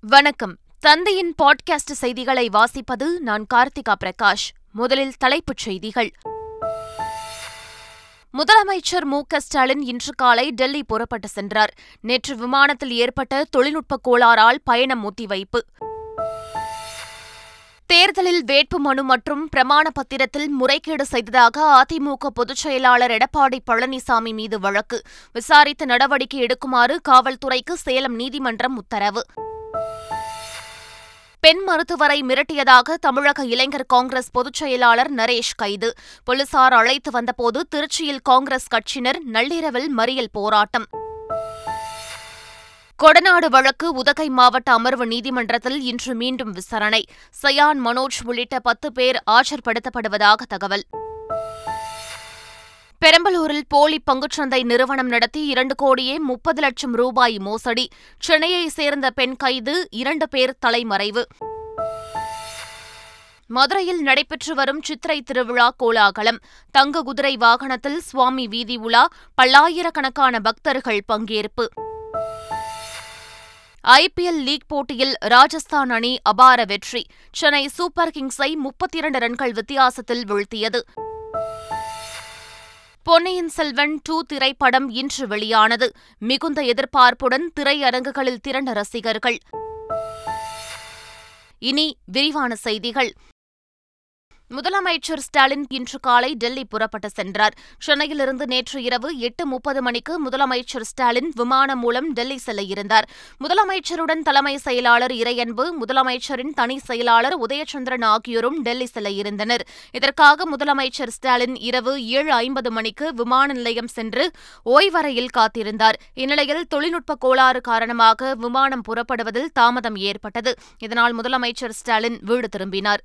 வணக்கம். தந்தையின் பாட்காஸ்ட் செய்திகளை வாசிப்பது நான் கார்த்திகா பிரகாஷ். முதலில் தலைப்புச் செய்திகள். முதலமைச்சர் மு க ஸ்டாலின் இன்று காலை டெல்லி புறப்பட்டு சென்றார். நேற்று விமானத்தில் ஏற்பட்ட தொழில்நுட்ப கோளாறால் பயணம் ஒத்திவைப்பு. தேர்தலில் வேட்புமனு மற்றும் பிரமாண பத்திரத்தில் முறைகேடு செய்ததாக அதிமுக பொதுச் செயலாளர் எடப்பாடி பழனிசாமி மீது வழக்கு. விசாரித்து நடவடிக்கை எடுக்குமாறு காவல்துறைக்கு சேலம் நீதிமன்றம் உத்தரவு. பெண் மருத்துவரை மிரட்டியதாக தமிழக இளைஞர் காங்கிரஸ் பொதுச் செயலாளர் நரேஷ் கைது. போலீசார் அழைத்து வந்தபோது திருச்சியில் காங்கிரஸ் கட்சியினர் நள்ளிரவில் மறியல் போராட்டம். கொடநாடு வழக்கு உதகை மாவட்ட அமர்வு நீதிமன்றத்தில் இன்று மீண்டும் விசாரணை. சயான் மனோஜ் உள்ளிட்ட பத்து பேர் ஆஜர்படுத்தப்படுவதாக தகவல். பெரம்பலூரில் போலி பங்குச்சந்தை நிறுவனம் நடத்தி இரண்டு கோடியே முப்பது லட்சம் ரூபாய் மோசடி. சென்னையைச் சேர்ந்த பெண் கைது இரண்டு பேர் தலைமறைவு. மதுரையில் நடைபெற்று வரும் சித்திரை திருவிழா கோலாகலம். தங்க குதிரை வாகனத்தில் சுவாமி வீதி உலா பல்லாயிரக்கணக்கான பக்தர்கள் பங்கேற்பு. ஐபிஎல் லீக் போட்டியில் ராஜஸ்தான் அணி அபார வெற்றி. சென்னை சூப்பர் கிங்ஸை முப்பத்தி இரண்டு ரன்கள் வித்தியாசத்தில் வீழ்த்தியது. பொன்னியின் செல்வன் டூ திரைப்படம் இன்று வெளியானது. மிகுந்த எதிர்பார்ப்புடன் திரையரங்குகளில் திரண்ட ரசிகர்கள். இனி விரிவான செய்திகள். முதலமைச்சர் ஸ்டாலின் இன்று காலை டெல்லி புறப்பட்டு சென்றார். சென்னையிலிருந்து நேற்று இரவு எட்டு முப்பது மணிக்கு முதலமைச்சர் ஸ்டாலின் விமானம் மூலம் டெல்லி செல்ல இருந்தார். முதலமைச்சருடன் தலைமை செயலாளர் இறையன்பு முதலமைச்சரின் தனி செயலாளர் உதயச்சந்திரன் ஆகியோரும் டெல்லி செல்ல இருந்தனர். இதற்காக முதலமைச்சர் ஸ்டாலின் இரவு ஏழு ஐம்பது மணிக்கு விமான நிலையம் சென்று ஓய்வறையில் காத்திருந்தார். இந்நிலையில் தொழில்நுட்ப கோளாறு காரணமாக விமானம் புறப்படுவதில் தாமதம் ஏற்பட்டது. இதனால் முதலமைச்சர் ஸ்டாலின் வீடு திரும்பினார்.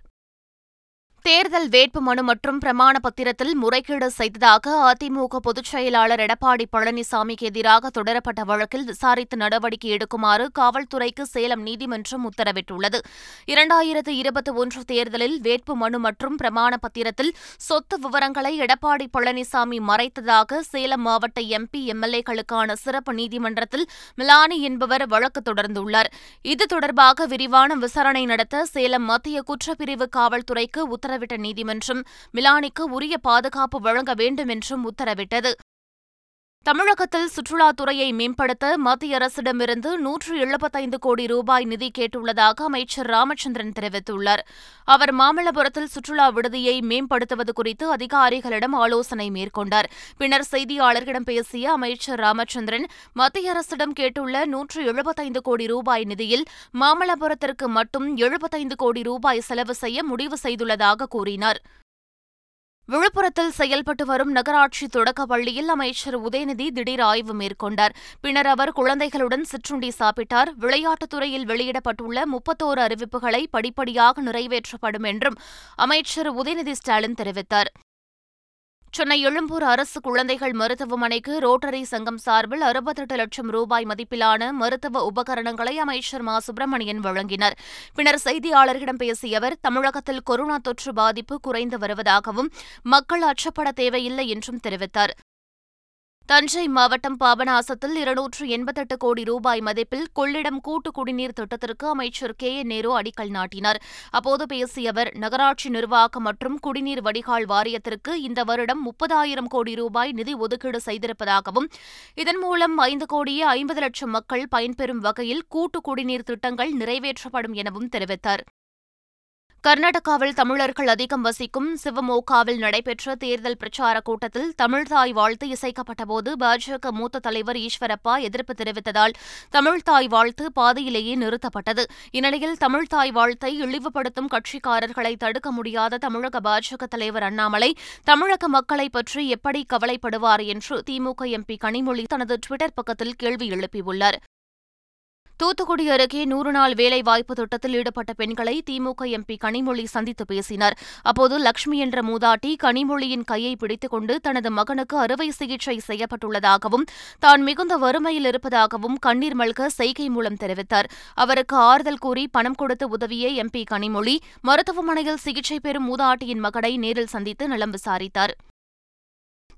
தேர்தல் வேட்புமனு மற்றும் பிரமாண பத்திரத்தில் முறைகேடு செய்ததாக அதிமுக பொதுச் செயலாளர் எடப்பாடி பழனிசாமிக்கு எதிராக தொடரப்பட்ட வழக்கில் விசாரித்து நடவடிக்கை எடுக்குமாறு காவல்துறைக்கு சேலம் நீதிமன்றம் உத்தரவிட்டுள்ளது. இரண்டாயிரத்து இருபத்தி ஒன்று தேர்தலில் வேட்புமனு மற்றும் பிரமாண பத்திரத்தில் சொத்து விவரங்களை எடப்பாடி பழனிசாமி மறைத்ததாக சேலம் மாவட்ட எம்பி எம்எல்ஏக்களுக்கான சிறப்பு நீதிமன்றத்தில் மிலானி என்பவர் வழக்கு தொடர்ந்துள்ளார். இது தொடர்பாக விரிவான விசாரணை நடத்த சேலம் மத்திய குற்றப்பிரிவு காவல்துறைக்கு உத்தரவு உத்தரவிட்ட நீதிமன்றம் மிலானிக்கு உரிய பாதுகாப்பு வழங்க வேண்டும் என்றும் உத்தரவிட்டது. தமிழகத்தில் சுற்றுலாத்துறையை மேம்படுத்த மத்திய அரசிடமிருந்து நூற்று எழுபத்தைந்து கோடி ரூபாய் நிதி கேட்டுள்ளதாக அமைச்சர் ராமச்சந்திரன் தெரிவித்துள்ளார். அவர் மாமல்லபுரத்தில் சுற்றுலா விடுதியை மேம்படுத்துவது குறித்து அதிகாரிகளிடம் ஆலோசனை மேற்கொண்டார். பின்னர் செய்தியாளர்களிடம் பேசிய அமைச்சர் ராமச்சந்திரன் மத்திய அரசிடம் கேட்டுள்ள நூற்று எழுபத்தைந்து கோடி ரூபாய் நிதியில் மாமல்லபுரத்திற்கு மட்டும் எழுபத்தைந்து கோடி ரூபாய் செலவு செய்ய முடிவு செய்துள்ளதாக கூறினார். விழுப்புரத்தில் செயல்பட்டு வரும் நகராட்சி தொடக்க பள்ளியில் அமைச்சர் உதயநிதி திடீர் ஆய்வு மேற்கொண்டார். பின்னர் அவர் குழந்தைகளுடன் சிற்றுண்டி சாப்பிட்டார். விளையாட்டுத் துறையில் வெளியிடப்பட்டுள்ள முப்பத்தோரு அறிவிப்புகளை படிப்படியாக நிறைவேற்றப்படும் என்றும் அமைச்சர் உதயநிதி ஸ்டாலின் தெரிவித்தார். சென்னை எழும்பூர் அரசு குழந்தைகள் மருத்துவமனைக்கு ரோட்டரி சங்கம் சார்பில் அறுபத்தெட்டு லட்சம் ரூபாய் மதிப்பிலான மருத்துவ உபகரணங்களை அமைச்சர் மா. சுப்பிரமணியன் வழங்கினார். பின்னர் செய்தியாளர்களிடம் பேசிய அவர் தமிழகத்தில் கொரோனா தொற்று பாதிப்பு குறைந்து வருவதாகவும் மக்கள் அச்சப்பட தேவையில்லை என்றும் தெரிவித்தார். தஞ்சை மாவட்டம் பாபநாசத்தில் இருநூற்று எண்பத்தெட்டு கோடி ரூபாய் மதிப்பில் கொள்ளிடம் கூட்டு குடிநீர் திட்டத்திற்கு அமைச்சர் கே என் நேரு அடிக்கல் நாட்டினார். அப்போது பேசிய அவர் நகராட்சி நிர்வாகம் மற்றும் குடிநீர் வடிகால் வாரியத்திற்கு இந்த வருடம் முப்பதாயிரம் கோடி ரூபாய் நிதி ஒதுக்கீடு செய்திருப்பதாகவும் இதன் மூலம் ஐந்து கோடியே ஐம்பது லட்சம் மக்கள் பயன்பெறும் வகையில் கூட்டு குடிநீர் திட்டங்கள் நிறைவேற்றப்படும் எனவும் தெரிவித்தார். கர்நாடகாவில் தமிழர்கள் அதிகம் வசிக்கும் சிவமோகாவில் நடைபெற்ற தேர்தல் பிரச்சாரக் கூட்டத்தில் தமிழ்தாய் வாழ்த்து இசைக்கப்பட்டபோது பாஜக மூத்த தலைவர் ஈஸ்வரப்பா எதிர்ப்பு தெரிவித்ததால் தமிழ்தாய் வாழ்த்து பாதையிலேயே நிறுத்தப்பட்டது. இந்நிலையில் தமிழ்தாய் வாழ்த்தை இழிவுபடுத்தும் கட்சிக்காரர்களை தடுக்க முடியாத தமிழக பாஜக தலைவர் அண்ணாமலை தமிழக மக்களை பற்றி எப்படி கவலைப்படுவார் என்று திமுக எம்பி கனிமொழி தனது டுவிட்டர் பக்கத்தில் கேள்வி எழுப்பியுள்ளார். தூத்துக்குடி அருகே நூறு நாள் வேலைவாய்ப்பு திட்டத்தில் ஈடுபட்ட பெண்களை திமுக எம்பி கனிமொழி சந்தித்து பேசினார். அப்போது லட்சுமி என்ற மூதாட்டி கனிமொழியின் கையை பிடித்துக் கொண்டு தனது மகனுக்கு அறுவை சிகிச்சை செய்யப்பட்டுள்ளதாகவும் தான் மிகுந்த வறுமையில் இருப்பதாகவும் கண்ணீர் மல்க செய்கை மூலம் தெரிவித்தார். அவருக்கு ஆறுதல் கூறி பணம் கொடுத்து உதவிய எம்பி கனிமொழி மருத்துவமனையில் சிகிச்சை பெறும் மூதாட்டியின் மகனை நேரில் சந்தித்து நலம் விசாரித்தார்.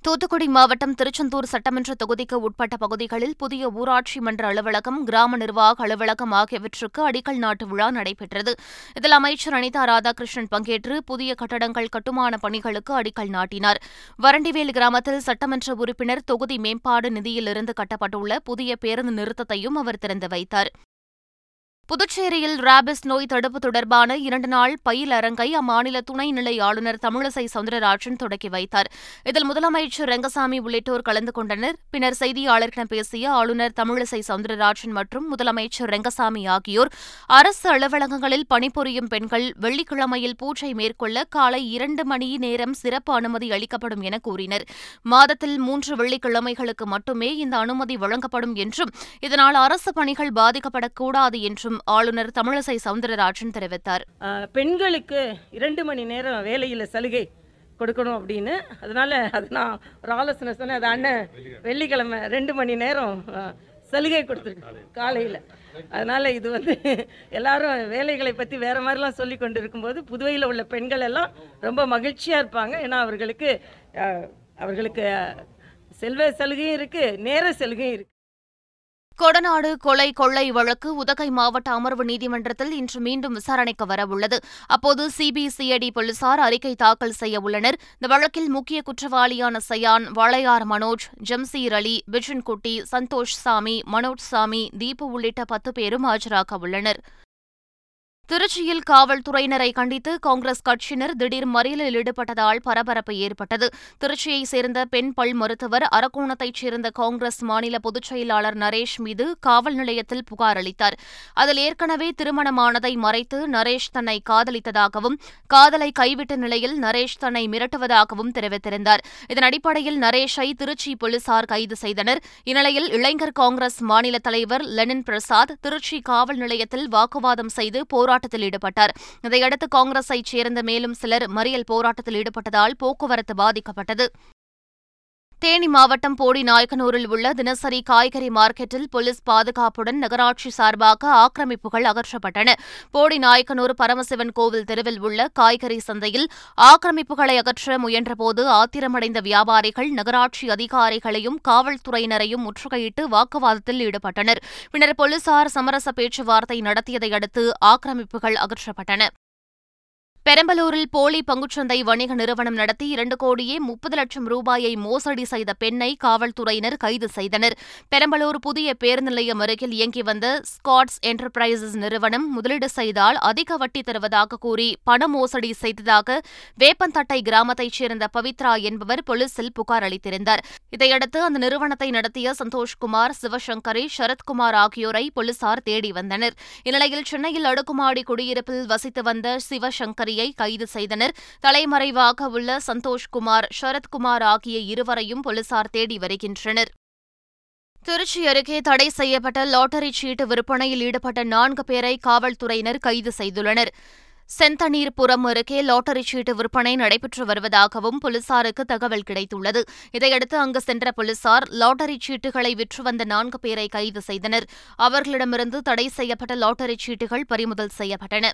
தூத்துக்குடி மாவட்டம் திருச்செந்தூர் சட்டமன்ற தொகுதிக்கு உட்பட்ட பகுதிகளில் புதிய ஊராட்சி மன்ற அலுவலகம் கிராம நிர்வாக அலுவலகம் ஆகியவற்றுக்கு அடிக்கல் நாட்டு விழா நடைபெற்றது. இதில் அமைச்சர் அனிதா ராதாகிருஷ்ணன் பங்கேற்று புதிய கட்டடங்கள் கட்டுமான பணிகளுக்கு அடிக்கல் நாட்டினார். வரண்டிவேல் கிராமத்தில் சட்டமன்ற உறுப்பினர் தொகுதி மேம்பாடு நிதியிலிருந்து கட்டப்பட்டுள்ள புதிய பேருந்து நிறுத்தத்தையும் அவர் திறந்து வைத்தார். புதுச்சேரியில் ராபிஸ் நோய் தடுப்பு தொடர்பான இரண்டு நாள் பயிலரங்கை அம்மாநில துணைநிலை ஆளுநர் தமிழிசை சவுந்தரராஜன் தொடக்கி வைத்தார். இதில் முதலமைச்சர் ரெங்கசாமி உள்ளிட்டோர் கலந்து கொண்டனர். பின்னர் செய்தியாளர்களிடம் பேசிய ஆளுநர் தமிழிசை சவுந்தரராஜன் மற்றும் முதலமைச்சர் ரெங்கசாமி ஆகியோர் அரசு அலுவலகங்களில் பணிபுரியும் பெண்கள் வெள்ளிக்கிழமையில் பூஜை மேற்கொள்ள காலை இரண்டு மணி நேரம் சிறப்பு அனுமதி அளிக்கப்படும் என கூறினர். மாதத்தில் மூன்று வெள்ளிக்கிழமைகளுக்கு மட்டுமே இந்த அனுமதி வழங்கப்படும் என்றும் இதனால் அரசு பணிகள் பாதிக்கப்படக்கூடாது என்றும் ஆளுநர் தமிழிசை சவுந்தரராஜன் தெரிவித்தார். பெண்களுக்கு இரண்டு மணி நேரம் வேலையில் சலுகை கொடுக்கணும் அப்படின்னு. அதனால் அது நான் ஒரு ஆலோசனை சொன்னேன். அது அண்ணன் வெள்ளிக்கிழமை ரெண்டு மணி நேரம் சலுகை கொடுத்துருக்கு காலையில். அதனால் இது வந்து எல்லாரும் வேலைகளை பற்றி வேறு மாதிரிலாம் சொல்லி கொண்டு இருக்கும்போது புதுவையில் உள்ள பெண்கள் எல்லாம் ரொம்ப மகிழ்ச்சியாக இருப்பாங்க. ஏன்னா அவர்களுக்கு அவர்களுக்கு செல்வ சலுகையும் இருக்குது நேர சலுகையும் இருக்குது கொடநாடு கொலை கொள்ளை வழக்கு உதகை மாவட்ட அமர்வு நீதிமன்றத்தில் இன்று மீண்டும் விசாரணைக்கு வரவுள்ளது. அப்போது சிபிசிஐடி போலீசார் அறிக்கை தாக்கல் செய்ய உள்ளனர். இந்த வழக்கில் முக்கிய குற்றவாளியான சயான் வாளையார் மனோஜ் ஜம்சீர் அலி பிஜன்குட்டி சந்தோஷ் சாமி மனோஜ் சாமி தீபு உள்ளிட்ட பத்து பேரும் ஆஜராக உள்ளனர். திருச்சியில் காவல்துறையினரை கண்டித்து காங்கிரஸ் கட்சியினர் திடீர் மறியலில் ஈடுபட்டதால் பரபரப்பு ஏற்பட்டது. திருச்சியைச் சேர்ந்த பெண் பல் மருத்துவர் அரக்கோணத்தைச் சேர்ந்த காங்கிரஸ் மாநில பொதுச் செயலாளர் நரேஷ் மீது காவல் நிலையத்தில் புகார் அளித்தார். அதில் ஏற்கனவே திருமணமானதை மறைத்து நரேஷ் தன்னை காதலித்ததாகவும் காதலை கைவிட்ட நிலையில் நரேஷ் தன்னை மிரட்டுவதாகவும் தெரிவித்திருந்தார். இதன் அடிப்படையில் நரேஷை திருச்சி போலீசார் கைது செய்தனர். இந்நிலையில் இளைஞர் காங்கிரஸ் மாநில தலைவர் லெனின் பிரசாத் திருச்சி காவல் நிலையத்தில் வாக்குவாதம் செய்து போராட்டம் போராட்டத்தில் ஈடுபட்டார். இதையடுத்து காங்கிரஸைச் சேர்ந்த மேலும் சிலர் மறியல் போராட்டத்தில் ஈடுபட்டதால் போக்குவரத்து பாதிக்கப்பட்டது. தேனி மாவட்டம் போடி நாயக்கனூரில் உள்ள தினசரி காய்கறி மார்க்கெட்டில் போலீஸ் பாதுகாப்புடன் நகராட்சி சார்பாக ஆக்கிரமிப்புகள் அகற்றப்பட்டன. போடி நாயக்கனூர் பரமசிவன் கோவில் தெருவில் உள்ள காய்கறி சந்தையில் ஆக்கிரமிப்புகளை அகற்ற முயன்றபோது ஆத்திரமடைந்த வியாபாரிகள் நகராட்சி அதிகாரிகளையும் காவல்துறையினரையும் முற்றுகையிட்டு வாக்குவாதத்தில் ஈடுபட்டனர். பின்னர் போலீசார் சமரச பேச்சுவார்த்தை நடத்தியதை அடுத்து ஆக்கிரமிப்புகள் அகற்றப்பட்டன. பெரம்பலூரில் போலி பங்குச்சந்தை வணிக நிறுவனம் நடத்தி இரண்டு கோடியே முப்பது லட்சம் ரூபாயை மோசடி செய்த பெண்ணை காவல்துறையினர் கைது செய்தனர். பெரம்பலூர் புதிய பேருந்து நிலையம் அருகில் இயங்கி வந்த ஸ்காட்ஸ் என்டர்பிரைசஸ் நிறுவனம் முதலீடு செய்தால் அதிக வட்டி தருவதாக கூறி பண மோசடி செய்ததாக வேப்பந்தட்டை கிராமத்தைச் சேர்ந்த பவித்ரா என்பவர் போலீசில் புகார் அளித்திருந்தார். இதையடுத்து அந்த நிறுவனத்தை நடத்திய சந்தோஷ்குமார் சிவசங்கரி சரத்குமார் ஆகியோரை போலீசார் தேடி வந்தனர். இந்நிலையில் சென்னையில் அடுக்குமாடி குடியிருப்பில் வசித்து வந்த சிவசங்கரி அதிகாரியை கைது செய்தனர். தலைமறைவாக உள்ள சந்தோஷ்குமார் சரத்குமார் ஆகிய இருவரையும் போலீசார் தேடி வருகின்றனர். திருச்சி அருகே தடை செய்யப்பட்ட லாட்டரி சீட்டு விற்பனையில் ஈடுபட்ட நான்கு பேரை காவல்துறையினர் கைது செய்துள்ளனர். செந்தண்ணீர்புரம் அருகே லாட்டரி சீட்டு விற்பனை நடைபெற்று வருவதாகவும் போலீசாருக்கு தகவல் கிடைத்துள்ளது. இதையடுத்து அங்கு சென்ற போலீசார் லாட்டரி சீட்டுகளை விற்று வந்த நான்கு பேரை கைது செய்தனர். அவர்களிடமிருந்து தடை செய்யப்பட்ட லாட்டரி சீட்டுகள் பறிமுதல் செய்யப்பட்டன.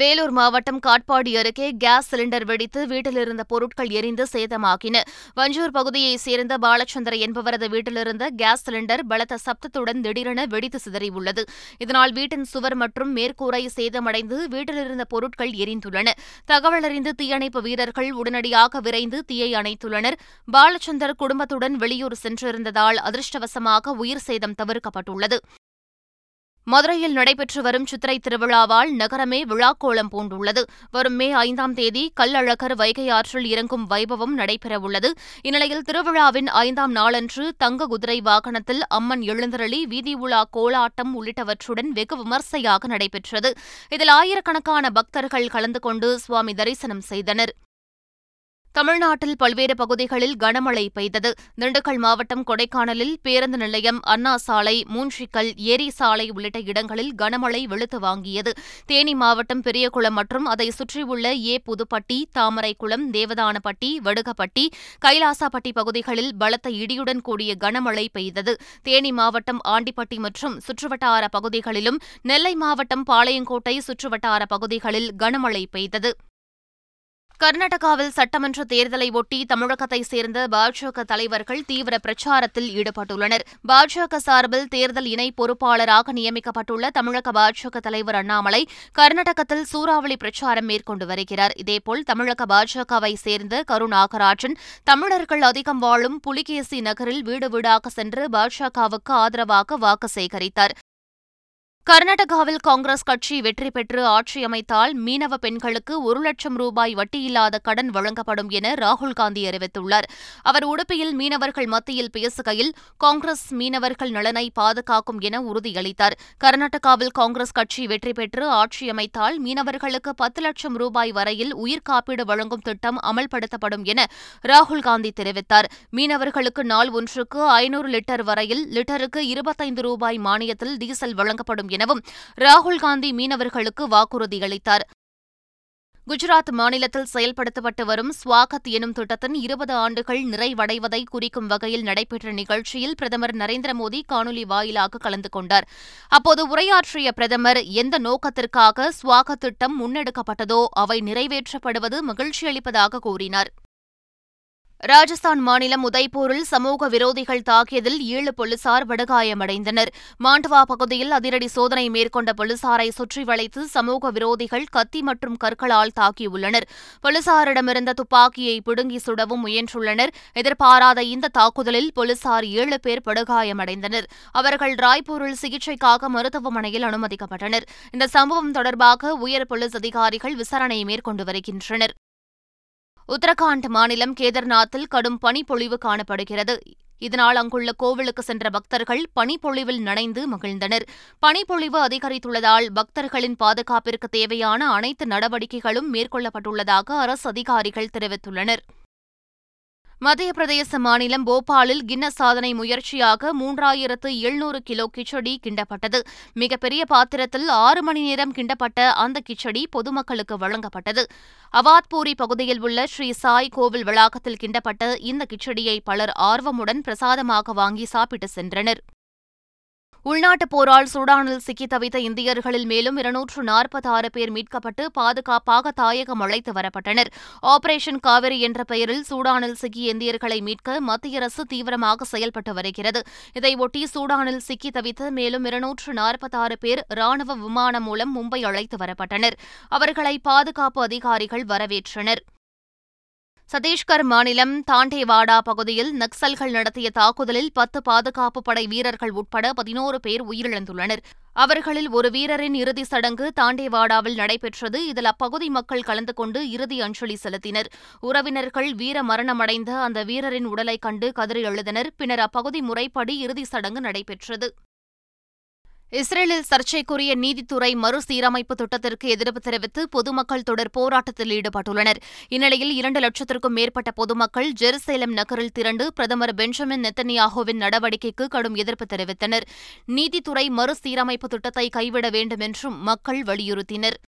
வேலூர் மாவட்டம் காட்பாடி அருகே கேஸ் சிலிண்டர் வெடித்து வீட்டிலிருந்த பொருட்கள் எரிந்து சேதமாகின. வஞ்சூர் பகுதியைச் சேர்ந்த பாலச்சந்திர என்பவரது வீட்டிலிருந்த கேஸ் சிலிண்டர் பலத்த சப்தத்துடன் திடீரென வெடித்து சிதறியுள்ளது. இதனால் வீட்டின் சுவர் மற்றும் மேற்கூரை சேதமடைந்து வீட்டிலிருந்த பொருட்கள் எரிந்துள்ளன. தகவல் அறிந்து தீயணைப்பு வீரர்கள் உடனடியாக விரைந்து தீயை அணைத்துள்ளனர். பாலச்சந்தர் குடும்பத்துடன் வெளியூர் சென்றிருந்ததால் அதிர்ஷ்டவசமாக உயிர் சேதம் தவிர்க்கப்பட்டுள்ளது. மதுரையில் நடைபெற்று வரும் சித்திரை திருவிழாவால் நகரமே விழாக்கோலம் பூண்டுள்ளது. வரும் மே ஐந்தாம் தேதி கல்லழகர் வைகை ஆற்றில் இறங்கும் வைபவம் நடைபெறவுள்ளது. இந்நிலையில் திருவிழாவின் ஐந்தாம் நாளன்று தங்க குதிரை வாகனத்தில் அம்மன் எழுந்தருளி வீதி உலா கோலாட்டம் உள்ளிட்டவற்றுடன் வெகு விமர்சையாக நடைபெற்றது. இதில் ஆயிரக்கணக்கான பக்தர்கள் கலந்து கொண்டு சுவாமி தரிசனம் செய்தனர். தமிழ்நாட்டில் பல்வேறு பகுதிகளில் கனமழை பெய்தது. திண்டுக்கல் மாவட்டம் கொடைக்கானலில் பேருந்து நிலையம் அண்ணா சாலை மூன்றிக்கல் ஏரி சாலை உள்ளிட்ட இடங்களில் கனமழை வெளுத்து வாங்கியது. தேனி மாவட்டம் பெரியகுளம் மற்றும் அதை சுற்றியுள்ள ஏ புதுப்பட்டி தாமரைக்குளம் தேவதானப்பட்டி வடுகப்பட்டி கைலாசாப்பட்டி பகுதிகளில் பலத்த இடியுடன் கூடிய கனமழை பெய்தது. தேனி மாவட்டம் ஆண்டிப்பட்டி மற்றும் சுற்றுவட்டார பகுதிகளிலும் நெல்லை மாவட்டம் பாளையங்கோட்டை சுற்றுவட்டார பகுதிகளில் கனமழை பெய்தது. கர்நாடகாவில் சட்டமன்ற தேர்தலை ஒட்டி தமிழகத்தை சேர்ந்த பாஜக தலைவர்கள் தீவிர பிரச்சாரத்தில் ஈடுபட்டுள்ளனர். பாஜக சார்பில் தேர்தல் இணை பொறுப்பாளராக நியமிக்கப்பட்டுள்ள தமிழக பாஜக தலைவர் அண்ணாமலை கர்நாடகத்தில் சூறாவளி பிரச்சாரம் மேற்கொண்டு வருகிறார். இதேபோல் தமிழக பாஜகவை சேர்ந்த கரு நாகராஜன் தமிழர்கள் அதிகம் வாழும் புலிகேசி நகரில் வீடு வீடாக சென்று பாஜகவுக்கு ஆதரவாக வாக்கு சேகரித்தார். கர்நாடகாவில் காங்கிரஸ் கட்சி வெற்றி பெற்று ஆட்சி அமைத்தால் மீனவ பெண்களுக்கு ஒரு லட்சம் ரூபாய் வட்டியில்லாத கடன் வழங்கப்படும் என ராகுல் காந்தி அறிவித்துள்ளார். அவர் உடுப்பியில் மீனவர்கள் மத்தியில் பேசுகையில் காங்கிரஸ் மீனவர்கள் நலனை பாதுகாக்கும் என உறுதியளித்தார். கர்நாடகாவில் காங்கிரஸ் கட்சி வெற்றி பெற்று ஆட்சி அமைத்தால் மீனவர்களுக்கு பத்து லட்சம் ரூபாய் வரையில் உயிர் காப்பீடு வழங்கும் திட்டம் அமல்படுத்தப்படும் என ராகுல் காந்தி தெரிவித்தார். மீனவர்களுக்கு நாள் ஒன்றுக்கு ஐநூறு லிட்டர் வரையில் லிட்டருக்கு இருபத்தைந்து ரூபாய் மானியத்தில் டீசல் வழங்கப்படும் எனவும் ராகுல் காந்தி மீனவர்களுக்கு வாக்குறுதி அளித்தார். குஜராத் மாநிலத்தில் செயல்படுத்தப்பட்டு வரும் ஸ்வாகத் எனும் திட்டத்தின் இருபது ஆண்டுகள் நிறைவடைவதை குறிக்கும் வகையில் நடைபெற்ற நிகழ்ச்சியில் பிரதமர் நரேந்திர மோடி காணொலி வாயிலாக கலந்து கொண்டார். அப்போது உரையாற்றிய பிரதமர் எந்த நோக்கத்திற்காக ஸ்வாகத் திட்டம் முன்னெடுக்கப்பட்டதோ அவை நிறைவேற்றப்படுவது மகிழ்ச்சியளிப்பதாக கூறினார். ராஜஸ்தான் மாநிலம் உதய்பூரில் சமூக விரோதிகள் தாக்கியதில் ஏழு போலீசார் படுகாயமடைந்தனர். மாண்டவா பகுதியில் அதிரடி சோதனை மேற்கொண்ட போலீசாரை சுற்றி வளைத்து சமூக விரோதிகள் கத்தி மற்றும் கற்களால் தாக்கியுள்ளனர். போலீசாரிடமிருந்த துப்பாக்கியை பிடுங்கி சுடவும் முயன்றுள்ளனர். எதிர்பாராத இந்த தாக்குதலில் போலீசார் ஏழு பேர் படுகாயமடைந்தனர். அவர்கள் ராய்ப்பூரில் சிகிச்சைக்காக மருத்துவமனையில் அனுமதிக்கப்பட்டனர். இந்த சம்பவம் தொடர்பாக உயர் போலீஸ் அதிகாரிகள் விசாரணை மேற்கொண்டு வருகின்றனர். உத்தரகாண்ட் மாநிலம் கேதர்நாத்தில் கடும் பனிப்பொழிவு காணப்படுகிறது. இதனால் அங்குள்ள கோவிலுக்கு சென்ற பக்தர்கள் பனிப்பொழிவில் நனைந்து மகிழ்ந்தனர். பனிப்பொழிவு அதிகரித்துள்ளதால் பக்தர்களின் பாதுகாப்பிற்கு தேவையான அனைத்து நடவடிக்கைகளும் மேற்கொள்ளப்பட்டுள்ளதாக அரசு அதிகாரிகள் தெரிவித்துள்ளனர். மத்திய பிரதேச மாநிலம் போபாலில் கின்னஸ் சாதனை முயற்சியாக மூன்றாயிரத்து எழுநூறு கிலோ கிச்சடி கிண்டப்பட்டது. மிகப்பெரிய பாத்திரத்தில் ஆறு மணி நேரம் கிண்டப்பட்ட அந்த கிச்சடி பொதுமக்களுக்கு வழங்கப்பட்டது. அவாத்பூரி பகுதியில் உள்ள ஸ்ரீ சாய் கோவில் வளாகத்தில் கிண்டப்பட்ட இந்த கிச்சடியை பலர் ஆர்வமுடன் பிரசாதமாக வாங்கி சாப்பிட்டு சென்றனர். உள்நாட்டுப் போரால் சூடானில் சிக்கி தவித்த இந்தியர்களில் மேலும் இருநூற்று நாற்பத்தாறு பேர் மீட்கப்பட்டு பாதுகாப்பாக தாயகம் அழைத்து வரப்பட்டனர். ஆபரேஷன் காவிரி என்ற பெயரில் சூடானில் சிக்கிய இந்தியர்களை மீட்க மத்திய அரசு தீவிரமாக செயல்பட்டு வருகிறது. இதையொட்டி சூடானில் சிக்கி தவித்த மேலும் இருநூற்று நாற்பத்தாறு பேர் ராணுவ விமானம் மூலம் மும்பை அழைத்து வரப்பட்டனர். அவர்களை பாதுகாப்பு அதிகாரிகள் வரவேற்றனர். சத்தீஸ்கர் மாநிலம் தாண்டேவாடா பகுதியில் நக்சல்கள் நடத்திய தாக்குதலில் பத்து பாதுகாப்பு படை வீரர்கள் உட்பட பதினோரு பேர் உயிரிழந்துள்ளனர். அவர்களில் ஒரு வீரரின் இறுதிச் சடங்கு தாண்டேவாடாவில் நடைபெற்றது. இதில் அப்பகுதி மக்கள் கலந்து கொண்டு இறுதி அஞ்சலி செலுத்தினர். உறவினர்கள் வீர மரணமடைந்த அந்த வீரரின் உடலை கண்டு கதறி எழுதினர் பின்னர் அப்பகுதி முறைப்படி இறுதிச் சடங்கு நடைபெற்றது. இஸ்ரேலில் சர்ச்சைக்குரிய நீதித்துறை மறுசீரமைப்பு திட்டத்திற்கு எதிர்ப்பு தெரிவித்து பொதுமக்கள் தொடர் போராட்டத்தில் ஈடுபட்டுள்ளனர். இந்நிலையில் இரண்டு லட்சத்திற்கும் மேற்பட்ட பொதுமக்கள் ஜெருசேலம் நகரில் திரண்டு பிரதமர் பெஞ்சமின் நெத்தனியாகுவின் நடவடிக்கைக்கு கடும் எதிர்ப்பு தெரிவித்தனர். நீதித்துறை மறுசீரமைப்பு திட்டத்தை கைவிட வேண்டும் என்றும் மக்கள் வலியுறுத்தினர்.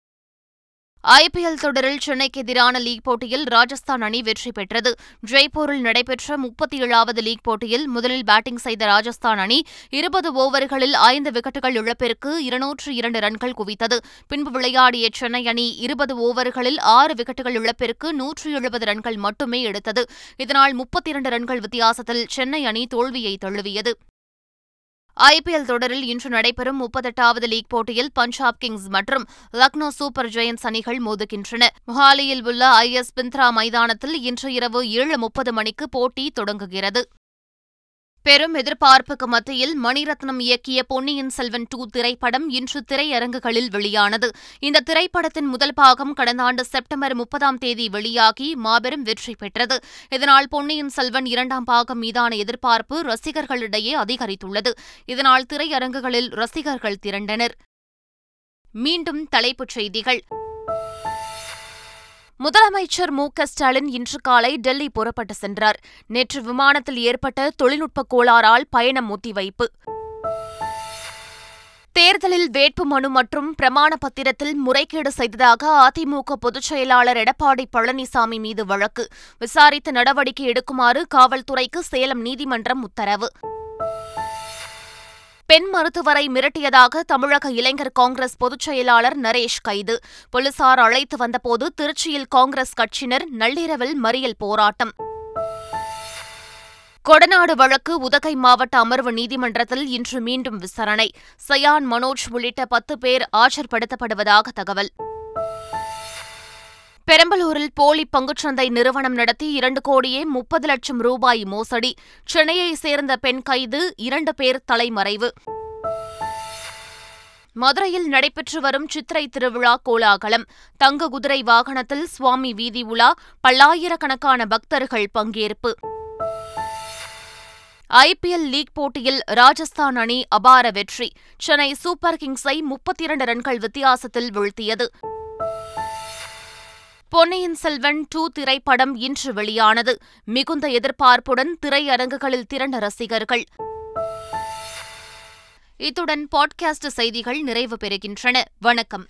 ஐபிஎல் தொடரில் சென்னைக்கு எதிரான லீக் போட்டியில் ராஜஸ்தான் அணி வெற்றி பெற்றது. ஜெய்ப்பூரில் நடைபெற்ற முப்பத்தி ஏழாவது லீக் போட்டியில் முதலில் பேட்டிங் செய்த ராஜஸ்தான் அணி இருபது ஓவர்களில் ஐந்து விக்கெட்டுகள் இழப்பிற்கு இருநூற்று இரண்டு ரன்கள் குவித்தது. பின்பு விளையாடிய சென்னை அணி இருபது ஓவர்களில் ஆறு விக்கெட்டுகள் இழப்பிற்கு நூற்று எழுபது ரன்கள் மட்டுமே எடுத்தது. இதனால் முப்பத்தி இரண்டு ரன்கள் வித்தியாசத்தில் சென்னை அணி தோல்வியை தழுவியது. ஐபிஎல் தொடரில் இன்று நடைபெறும் முப்பத்தெட்டாவது லீக் போட்டியில் பஞ்சாப் கிங்ஸ் மற்றும் லக்னோ சூப்பர் ஜெயன்ஸ் அணிகள் மோதுகின்றன. மொஹாலியில் உள்ள ஐ எஸ் பிந்த்ரா மைதானத்தில் இன்று இரவு ஏழு முப்பது மணிக்கு போட்டி தொடங்குகிறது. பெரும் எதிர்பார்ப்புக்கு மத்தியில் மணிரத்னம் இயக்கிய பொன்னியின் செல்வன் டூ திரைப்படம் இன்று திரையரங்குகளில் வெளியானது. இந்த திரைப்படத்தின் முதல் பாகம் கடந்த ஆண்டு செப்டம்பர் முப்பதாம் தேதி வெளியாகி மாபெரும் வெற்றி பெற்றது. இதனால் பொன்னியின் செல்வன் இரண்டாம் பாகம் மீதான எதிர்பார்ப்பு ரசிகர்களிடையே அதிகரித்துள்ளது. இதனால் திரையரங்குகளில் ரசிகர்கள் திரண்டனர். மீண்டும் தலைப்புச் செய்திகள். முதலமைச்சர் மு க ஸ்டாலின் இன்று காலை டெல்லி புறப்பட்டு சென்றார். நேற்று விமானத்தில் ஏற்பட்ட தொழில்நுட்ப கோளாறால் பயணம் ஒத்திவைப்பு. தேர்தலில் வேட்புமனு மற்றும் பிரமாண பத்திரத்தில் முறைகேடு செய்ததாக அதிமுக பொதுச் செயலாளர் எடப்பாடி பழனிசாமி மீது வழக்கு. விசாரித்து நடவடிக்கை எடுக்குமாறு காவல்துறைக்கு சேலம் நீதிமன்றம் உத்தரவு. பெண் மருத்துவரை மிரட்டியதாக தமிழக இளைஞர் காங்கிரஸ் பொதுச் செயலாளர் நரேஷ் கைது. போலீசார் அழைத்து வந்தபோது திருச்சியில் காங்கிரஸ் கட்சியினர் நள்ளிரவில் மறியல் போராட்டம். கொடநாடு வழக்கு உதகை மாவட்ட அமர்வு நீதிமன்றத்தில் இன்று மீண்டும் விசாரணை. சயான் மனோஜ் உள்ளிட்ட பத்து பேர் ஆஜர்படுத்தப்படுவதாக தகவல். பெரம்பலூரில் போலி பங்குச்சந்தை நிறுவனம் நடத்தி இரண்டு கோடியே முப்பது லட்சம் ரூபாய் மோசடி. சென்னையைச் சேர்ந்த பெண் கைது இரண்டு பேர் தலைமறைவு. மதுரையில் நடைபெற்று வரும் சித்திரை திருவிழா கோலாகலம். தங்க குதிரை வாகனத்தில் சுவாமி வீதி உலா பல்லாயிரக்கணக்கான பக்தர்கள் பங்கேற்பு. ஐபிஎல் லீக் போட்டியில் ராஜஸ்தான் அணி அபார வெற்றி. சென்னை சூப்பர் கிங்ஸை முப்பத்தி இரண்டு ரன்கள் வித்தியாசத்தில் வீழ்த்தியது. பொன்னியின் செல்வன் டூ திரைப்படம் இன்று வெளியானது. மிகுந்த எதிர்பார்ப்புடன் திரையரங்குகளில் திரண்ட ரசிகர்கள். இத்துடன் பாட்காஸ்ட் செய்திகள் நிறைவு பெறுகின்றன. வணக்கம்.